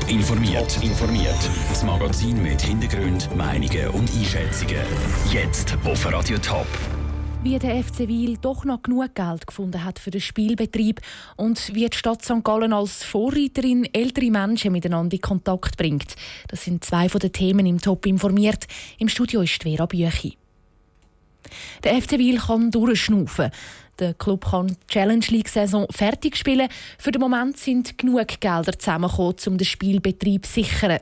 Top informiert. informiert. Das Magazin mit Hintergrund, Meinungen und Einschätzungen. Jetzt auf Radio Top. Wie der FC Wiel doch noch genug Geld gefunden hat für den Spielbetrieb und wie die Stadt St. Gallen als Vorreiterin ältere Menschen miteinander in Kontakt bringt. Das sind zwei von den Themen im Top informiert. Im Studio ist Vera Büchi. Der FC Wiel kann durchschnaufen. Der Club kann die Challenge League Saison fertig spielen. Für den Moment sind genug Gelder zusammengekommen, um den Spielbetrieb zu sichern.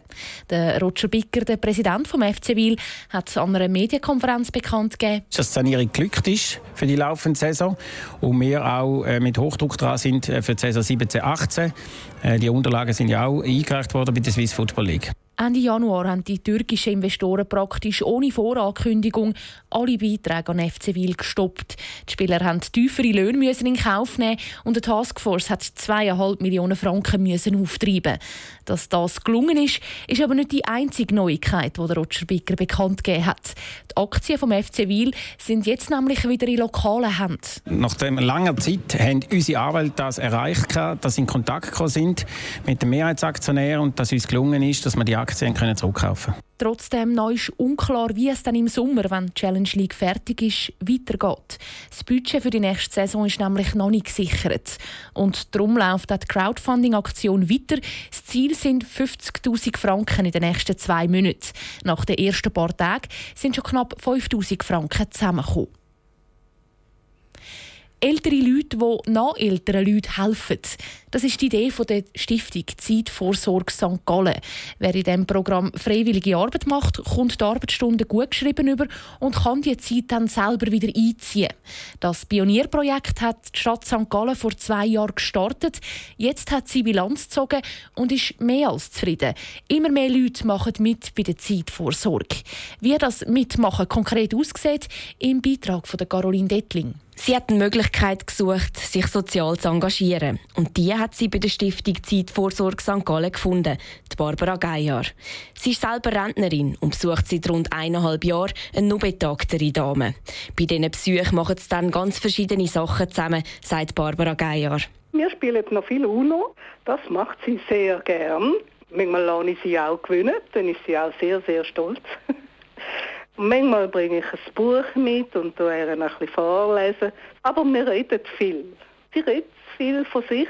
Der Roger Bicker, der Präsident vom FC Wiel, hat an einer Medienkonferenz bekannt gegeben, dass die Sanierung glückt ist für die laufende Saison und wir auch äh, mit Hochdruck dran sind äh, für die Saison 17/18. Äh, die Unterlagen sind ja auch eingereicht worden bei der Swiss Football League. Ende Januar haben die türkischen Investoren praktisch ohne Vorankündigung alle Beiträge an FC Wil gestoppt. Die Spieler haben tiefere Löhne in Kauf nehmen und die Taskforce hat zweieinhalb Millionen Franken auftreiben. Dass das gelungen ist, ist aber nicht die einzige Neuigkeit, die Roger Bicker bekannt gegeben hat. Die Aktien vom FC Wil sind jetzt nämlich wieder in lokalen Händen. Nach langer Zeit haben unsere Anwälte das erreicht, dass sie in Kontakt sind mit dem Mehrheitsaktionär und dass uns gelungen ist, dass wir die Aktien können zurückkaufen. Trotzdem noch ist unklar, wie es dann im Sommer, wenn die Challenge League fertig ist, weitergeht. Das Budget für die nächste Saison ist nämlich noch nicht gesichert. Und darum läuft die Crowdfunding-Aktion weiter. Das Ziel sind 50'000 Franken in den nächsten zwei Monaten. Nach den ersten paar Tagen sind schon knapp 5'000 Franken zusammengekommen ältere Leute, die noch älteren Leuten helfen. Das ist die Idee der Stiftung Zeitvorsorge St. Gallen. Wer in diesem Programm freiwillige Arbeit macht, kommt die Arbeitsstunden gut geschrieben über und kann die Zeit dann selber wieder einziehen. Das Pionierprojekt hat die Stadt St. Gallen vor zwei Jahren gestartet. Jetzt hat sie Bilanz gezogen und ist mehr als zufrieden. Immer mehr Leute machen mit bei der Zeitvorsorge. Wie das Mitmachen konkret aussieht, im Beitrag von Caroline Dettling. Sie hat eine Möglichkeit gesucht, sich sozial zu engagieren. Und die hat sie bei der Stiftung Zeitvorsorge St. Gallen gefunden, die Barbara Geier. Sie ist selber Rentnerin und besucht seit rund eineinhalb Jahren eine nur betagtere Dame. Bei diesen Besuchen machen sie dann ganz verschiedene Sachen zusammen, sagt Barbara Geier. Wir spielen noch viel UNO. Das macht sie sehr gern. Manchmal lasse ich sie auch gewinnen, dann ist sie auch sehr, sehr stolz. Manchmal bringe ich ein Buch mit und tue ihr ein bisschen vorlesen. Aber wir reden viel. Sie redet viel von sich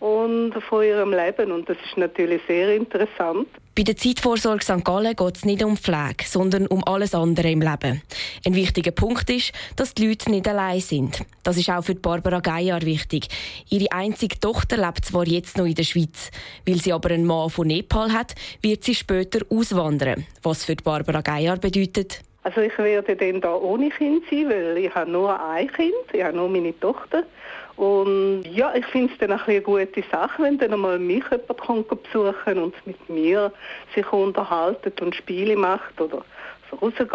und von ihrem Leben und das ist natürlich sehr interessant. Bei der Zeitvorsorge St. Gallen geht es nicht um Pflege, sondern um alles andere im Leben. Ein wichtiger Punkt ist, dass die Leute nicht allein sind. Das ist auch für Barbara Geier wichtig. Ihre einzige Tochter lebt zwar jetzt noch in der Schweiz. Weil sie aber einen Mann von Nepal hat, wird sie später auswandern. Was für Barbara Geier bedeutet, also ich werde dann da ohne Kind sein, weil ich habe nur ein Kind, ich habe nur meine Tochter. Und ja, ich finde es dann ein eine gute Sache, wenn dann einmal mich jemand kommt besuchen und mit mir sich unterhaltet und Spiele macht oder so rausgeht.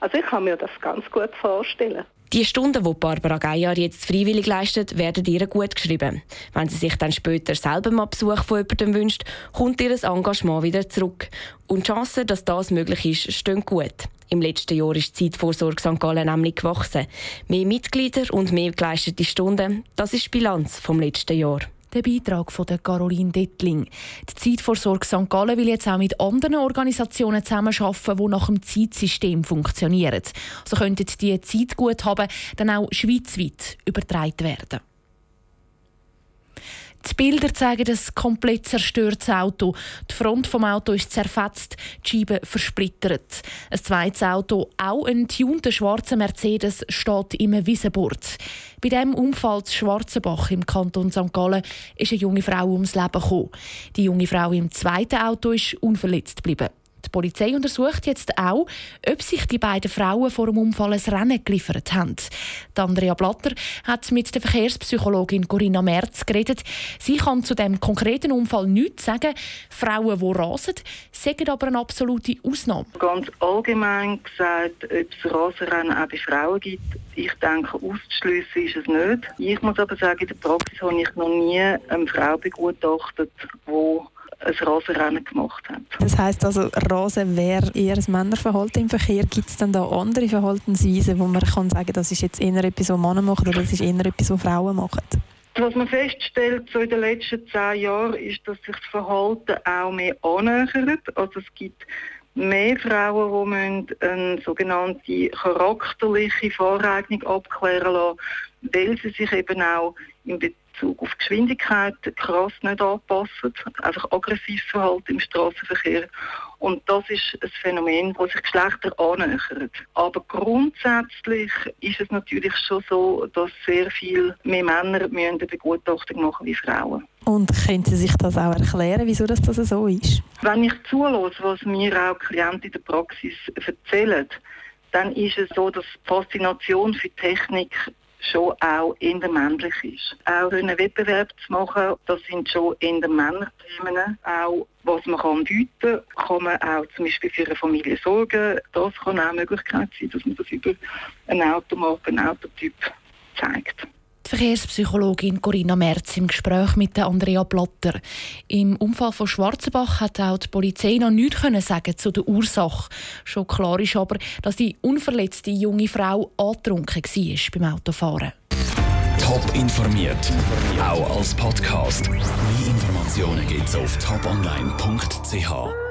Also ich kann mir das ganz gut vorstellen. Die Stunden, die Barbara Geier jetzt freiwillig leistet, werden ihr gut geschrieben. Wenn sie sich dann später selber mal Besuch von jemandem wünscht, kommt ihr Engagement wieder zurück. Und die Chancen, dass das möglich ist, stehen gut. Im letzten Jahr ist die Zeitvorsorge St. Gallen nämlich gewachsen. Mehr Mitglieder und mehr geleistete Stunden, das ist die Bilanz vom letzten Jahr. Der Beitrag von der Caroline Dettling. Die Zeitvorsorge St. Gallen will jetzt auch mit anderen Organisationen zusammenarbeiten, die nach dem Zeitsystem funktionieren. So könnten die Zeitguthaben dann auch schweizweit übertragen werden. Die Bilder zeigen ein komplett zerstörtes Auto. Die Front vom Auto ist zerfetzt, die Scheiben versplittert. Ein zweites Auto, auch ein tunter schwarzer Mercedes, steht im Wiesenbord. Bei dem Unfall zu Schwarzenbach im Kanton St. Gallen ist eine junge Frau ums Leben gekommen. Die junge Frau im zweiten Auto ist unverletzt geblieben. Die Polizei untersucht jetzt auch, ob sich die beiden Frauen vor dem Unfall ein Rennen geliefert haben. Die Andrea Blatter hat mit der Verkehrspsychologin Corinna Merz geredet. Sie kann zu dem konkreten Unfall nichts sagen. Frauen, die rasen, sagen aber eine absolute Ausnahme. Ganz allgemein gesagt, ob es Rasenrennen auch bei Frauen gibt, ich denke, auszuschliessen ist es nicht. Ich muss aber sagen, in der Praxis habe ich noch nie eine Frau begutachtet, die ein Rasenrennen gemacht haben. Das heisst also, Rasen wäre eher ein Männerverhalten im Verkehr. Gibt es dann da andere Verhaltensweisen, wo man kann sagen, das ist jetzt eher etwas, was Männer machen oder das ist eher etwas, was Frauen machen? Was man feststellt so in den letzten zehn Jahren, ist, dass sich das Verhalten auch mehr annähert. Also es gibt mehr Frauen, die eine sogenannte charakterliche Voreignung abklären lassen, weil sie sich eben auch in Bezug auf Geschwindigkeit krass nicht anpassen, einfach aggressives Verhalten im Straßenverkehr. Und das ist ein Phänomen, das sich Geschlechter annähert. Aber grundsätzlich ist es natürlich schon so, dass sehr viel mehr Männer eine Begutachtung machen wie Frauen. Und können Sie sich das auch erklären, wieso das, das so ist? Wenn ich zulasse, was mir auch Klienten in der Praxis erzählen, dann ist es so, dass die Faszination für Technik schon auch in der männlich ist. Auch einen Wettbewerb zu machen, das sind schon in der Männerthemen. Auch was man kann bieten kann, man auch zum Beispiel für eine Familie sorgen. Das kann auch eine Möglichkeit sein, dass man das über einen Automarke, einen Autotyp Verkehrspsychologin Corinna Merz im Gespräch mit Andrea Blatter. Im Unfall von Schwarzenbach hat auch die Polizei noch nichts sagen zu der Ursache. Schon klar ist aber, dass die unverletzte junge Frau angetrunken war beim Autofahren. Top informiert, auch als Podcast. Mehr Informationen gibt es auf toponline.ch.